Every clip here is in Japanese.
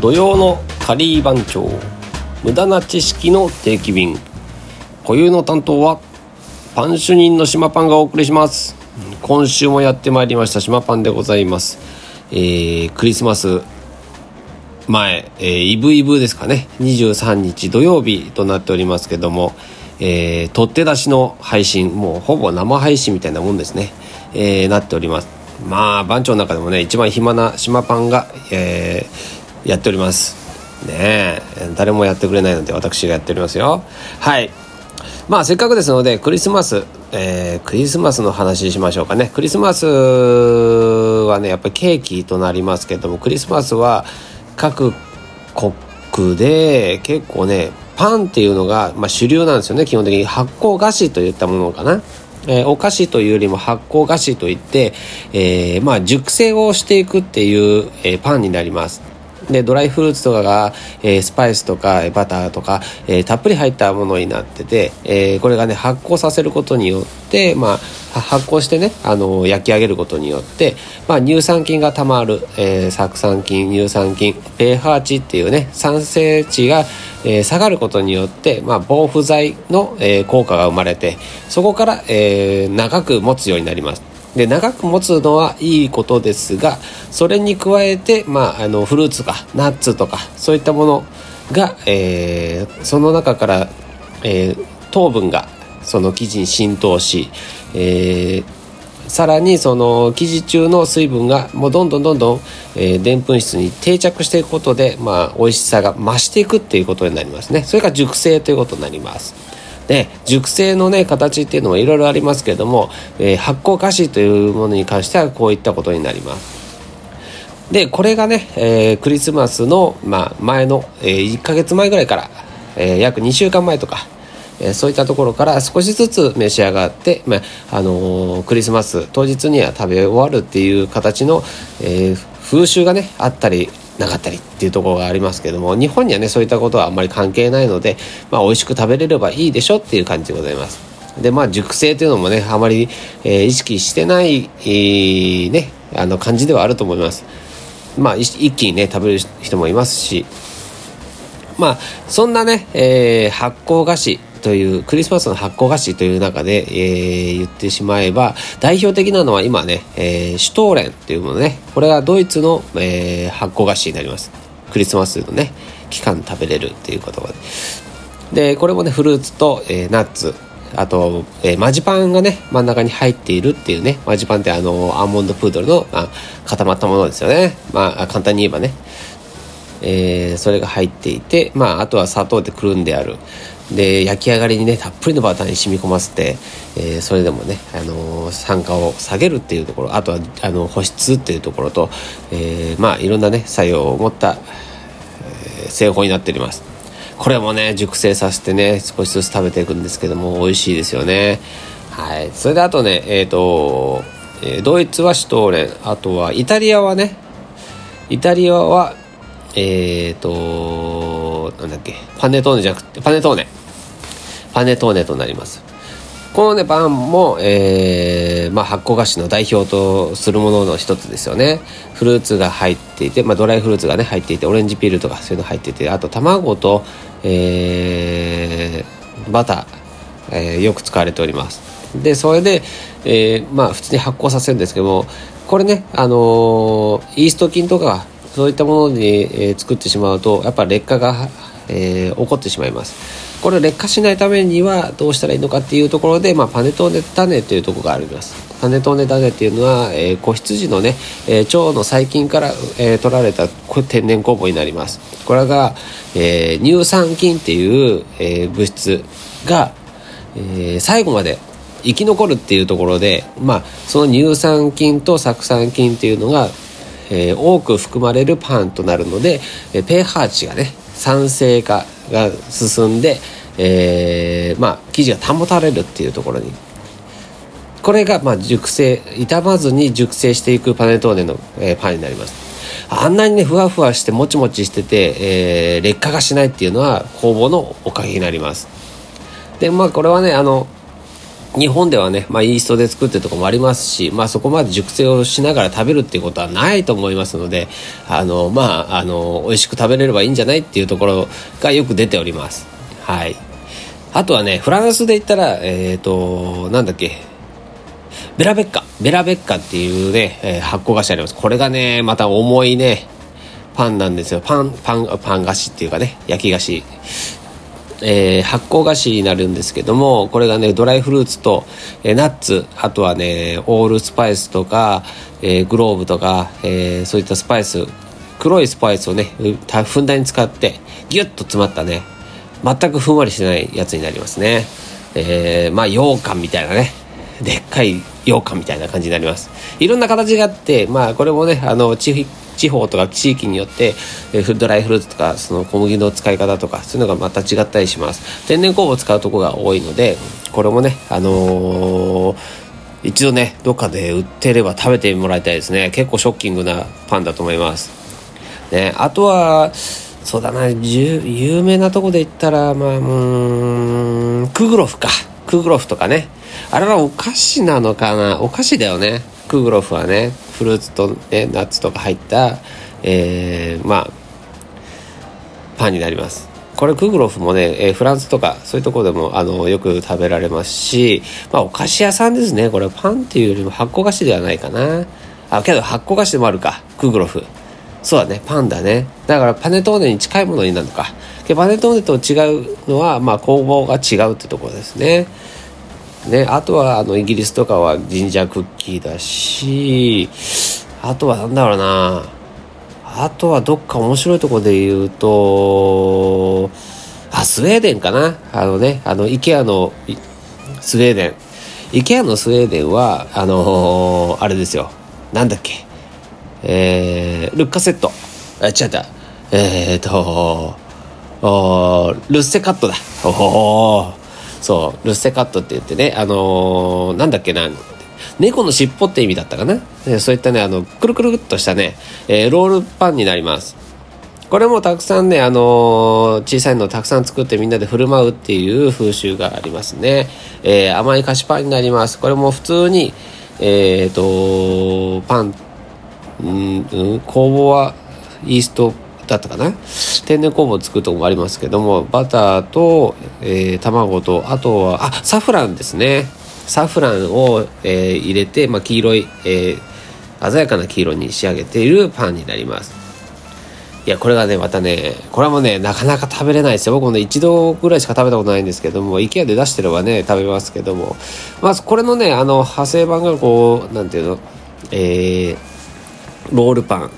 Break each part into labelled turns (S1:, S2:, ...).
S1: 土曜のカリー番長無駄な知識の定期便。固有の担当はパン主任の島パンがお送りします。今週もやってまいりました島パンでございます。えー、クリスマス前、えー、イブイブですかね。23日土曜日となっておりますけども、えー、取って出しの配信もうほぼ生配信みたいなもんですね、えー、なっております。まあ番長の中でもね一番暇な島パンが、えー、やっております。ねえ誰もやってくれないので私がやっておりますよ。はい。まあせっかくですのでクリスマス、えー、クリスマスの話しましょうかね。クリスマスはねやっぱりケーキとなりますけどもクリスマスは各国で結構ねパンっていうのが、まあ、主流なんですよね。基本的に。発酵菓子といったものかな。えー、お菓子というよりも発酵菓子といって、えー、まあ熟成をしていくっていう、えー、パンになります。でドライフルーツとかが、えー、スパイスとかバターとか、えー、たっぷり入ったものになってて、えー、これがね発酵させることによって、まあ、発酵してねあの焼き上げることによって、まあ、乳酸菌がたまる、えー、酢酸菌乳酸菌 pH 値っていうね酸性値が、えー、下がることによって、まあ、防腐剤の、えー、効果が生まれてそこから、えー、長く持つようになります。で長く持つのはいいことですがそれに加えて、まあ、あのフルーツとかナッツとかそういったものが、えー、その中から、えー、糖分がその生地に浸透し、えー、さらにその生地中の水分がもうどんどんどんどんでんぷん質に定着していくことで、まあ、美味しさが増していくっていうことになりますね。それが熟成ということになります。で熟成のね形っていうのもいろいろありますけれども、えー、発酵菓子というものに関してはこういったことになります。でこれがね、えー、クリスマスの、まあ、前の、えー、1ヶ月前ぐらいから、えー、約2週間前とかえそういったところから少しずつ召し上がって、まああの、クリスマス当日には食べ終わるっていう形の、え、風習がねあったりなかったりっていうところがありますけども日本にはねそういったことはあんまり関係ないので、まあ、美味しく食べれればいいでしょっていう感じでございます。でまあ熟成というのもねあまり、えー、意識してない、えー、ねあの感じではあると思います。まあ一気にね食べる人もいますしまあそんなね、えー、発酵菓子というクリスマスの発酵菓子という中で、えー、言ってしまえば代表的なのは今ね、えー、シュトーレンというものね。これがドイツの、えー、発酵菓子になります。クリスマスのね期間食べれるっていう言葉で。でこれもねフルーツと、えー、ナッツ。あと、えー、マジパンがね真ん中に入っているっていうね。マジパンってあのアーモンドプードルの、あ、固まったものですよね。まあ簡単に言えばね。えー、それが入っていて、まあ、あとは砂糖でくるんである。で焼き上がりにねたっぷりのバターに染み込ませて、えー、それでもね、あのー、酸化を下げるっていうところあとはあの保湿っていうところと、えー、まあいろんなね作用を持った、え製法になっております。これもね熟成させてね少しずつ食べていくんですけども美味しいですよね。はい。それであとねえっ、とドイツはシュトーレン。あとはイタリアはねイタリアはえっ、となんだっけ？パネトーネじゃなくてパネトーネ。パネトーネとなります。このねパンも、えーまあ、発酵菓子の代表とするものの一つですよね。フルーツが入っていて、まあ、ドライフルーツがね入っていてオレンジピールとかそういうの入っていてあと卵と、えー、バター、えー、よく使われております。でそれで、えー、まあ普通に発酵させるんですけどもこれねあのー、イースト菌とかそういったものに、えー、作ってしまうとやっぱ劣化が、えー、起こってしまいます。これ劣化しないためにはどうしたらいいのかっていうところで、まあ、パネトーネ種というところがあります。パネトーネ種っていうのは、えー、子羊のね、えー、腸の細菌から、えー、取られた天然酵母になります。これが、えー、乳酸菌っていう、えー、物質が、えー、最後まで生き残るっていうところで、まあ、その乳酸菌と酢酸菌っていうのが、えー、多く含まれるパンとなるので、えー、pH 値がね酸性化が進んで、えー、まあ生地が保たれるっていうところに。これがまあ熟成傷まずに熟成していくパネトーネの、えー、パンになります。あんなにねふわふわしてもちもちしてて、えー、劣化がしないっていうのは工房のおかげになります。でまあこれはねあの日本ではね、まあ、イーストで作ってるとこもありますし、まあ、そこまで熟成をしながら食べるっていうことはないと思いますのであのまああの美味しく食べれればいいんじゃないっていうところがよく出ております。はい。あとはねフランスで言ったらえっ、ー、となんだっけベラベッカ。ベラベッカっていうね、えー、発酵菓子あります。これがねまた重いねパンなんですよ。パンパンパン菓子っていうかね焼き菓子。えー、発酵菓子になるんですけどもこれがねドライフルーツと、えー、ナッツあとはねオールスパイスとか、えー、グローブとか、えそういったスパイス黒いスパイスをねふんだんに使ってギュッと詰まったね全くふんわりしてないやつになりますね。えまあ羊羹みたいなねでっかい羊羹みたいな感じになります。いろんな形があってまあこれもねあの地地方とか地域によって、えドライフルーツとかその小麦の使い方とかそういうのがまた違ったりします。天然酵母を使うとこが多いのでこれもねあのー、一度ねどっかで売ってれば食べてもらいたいですね。結構ショッキングなパンだと思います。ねあとはそうだな有名なとこで言ったらまあうんクグロフか。クグロフとかね。あれはお菓子なのかな。お菓子だよね。クグロフはね。フルーツと、ね、ナッツとか入った、えー、まあパンになります。これクグロフもね、えー、フランスとかそういうとこでもあのよく食べられますし、まあ、お菓子屋さんですね。これパンっていうよりも発酵菓子ではないかな。あけど発酵菓子でもあるか。クグロフ。そうだね。パンだね。だからパネトーネに近いものになるのか。パネトーネと違うのは、まあ、工房が違うってところですね。ね、あとはあのイギリスとかはジンジャークッキーだしあとはなんだろうなあとはどっか面白いとこで言うとあスウェーデンかな。あのねあの IKEA のスウェーデン。IKEA のスウェーデンはあのー、あれですよ。なんだっけ。えー、ルッカセット。あ違った。えっ、ー、とルッセカットだ。おおそうルッセカットって言ってねあのー、なんだっけな猫の尻尾って意味だったかな？そういったねあのくるくるっとしたね、えー、ロールパンになります。これもたくさんね、あのー、小さいのをたくさん作ってみんなで振る舞うっていう風習がありますね、えー、甘い菓子パンになります。これも普通にえっ、とパンうん、うん、工房はイーストだったかな。天然酵母を作るとこもありますけどもバターと、えー、卵とあとはあサフランですね。サフランを、えー、入れて、まあ、黄色い、えー、鮮やかな黄色に仕上げているパンになります。いやこれがねまたねこれもねなかなか食べれないですよ。僕もね一度ぐらいしか食べたことないんですけども IKEA で出してればね食べますけども。まずこれのねあの派生版がこうなんていうのえー、ロールパン。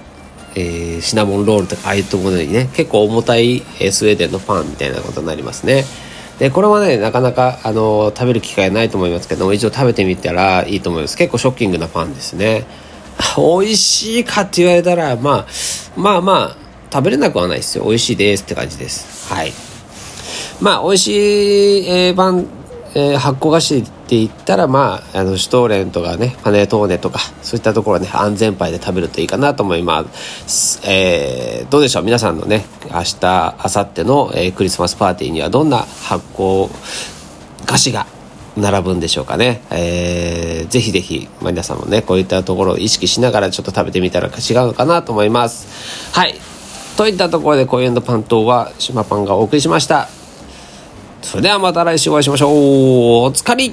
S1: えー、シナモンロールとかああいうところにね結構重たい、え、スウェーデンのパンみたいなことになりますね。でこれはねなかなか、あの、食べる機会ないと思いますけども一度食べてみたらいいと思います。結構ショッキングなパンですね。美味しいかって言われたら、まあ、まあまあ食べれなくはないですよ。美味しいですって感じです。はい。まあ美味しい、えー、パンえー、発酵菓子って言ったら、まあ、あのシュトーレンとかねパネトーネとかそういったところね安全牌で食べるといいかなと思います、えー、どうでしょう？皆さんのね明日明後日の、えー、クリスマスパーティーにはどんな発酵菓子が並ぶんでしょうかね、えー、ぜひぜひ、ま、皆さんもねこういったところを意識しながらちょっと食べてみたら違うのかなと思います。はい。といったところで今夜のパン島は島パンがお送りしました。それではまた来週お会いしましょう。おつかり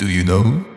S2: Do you know?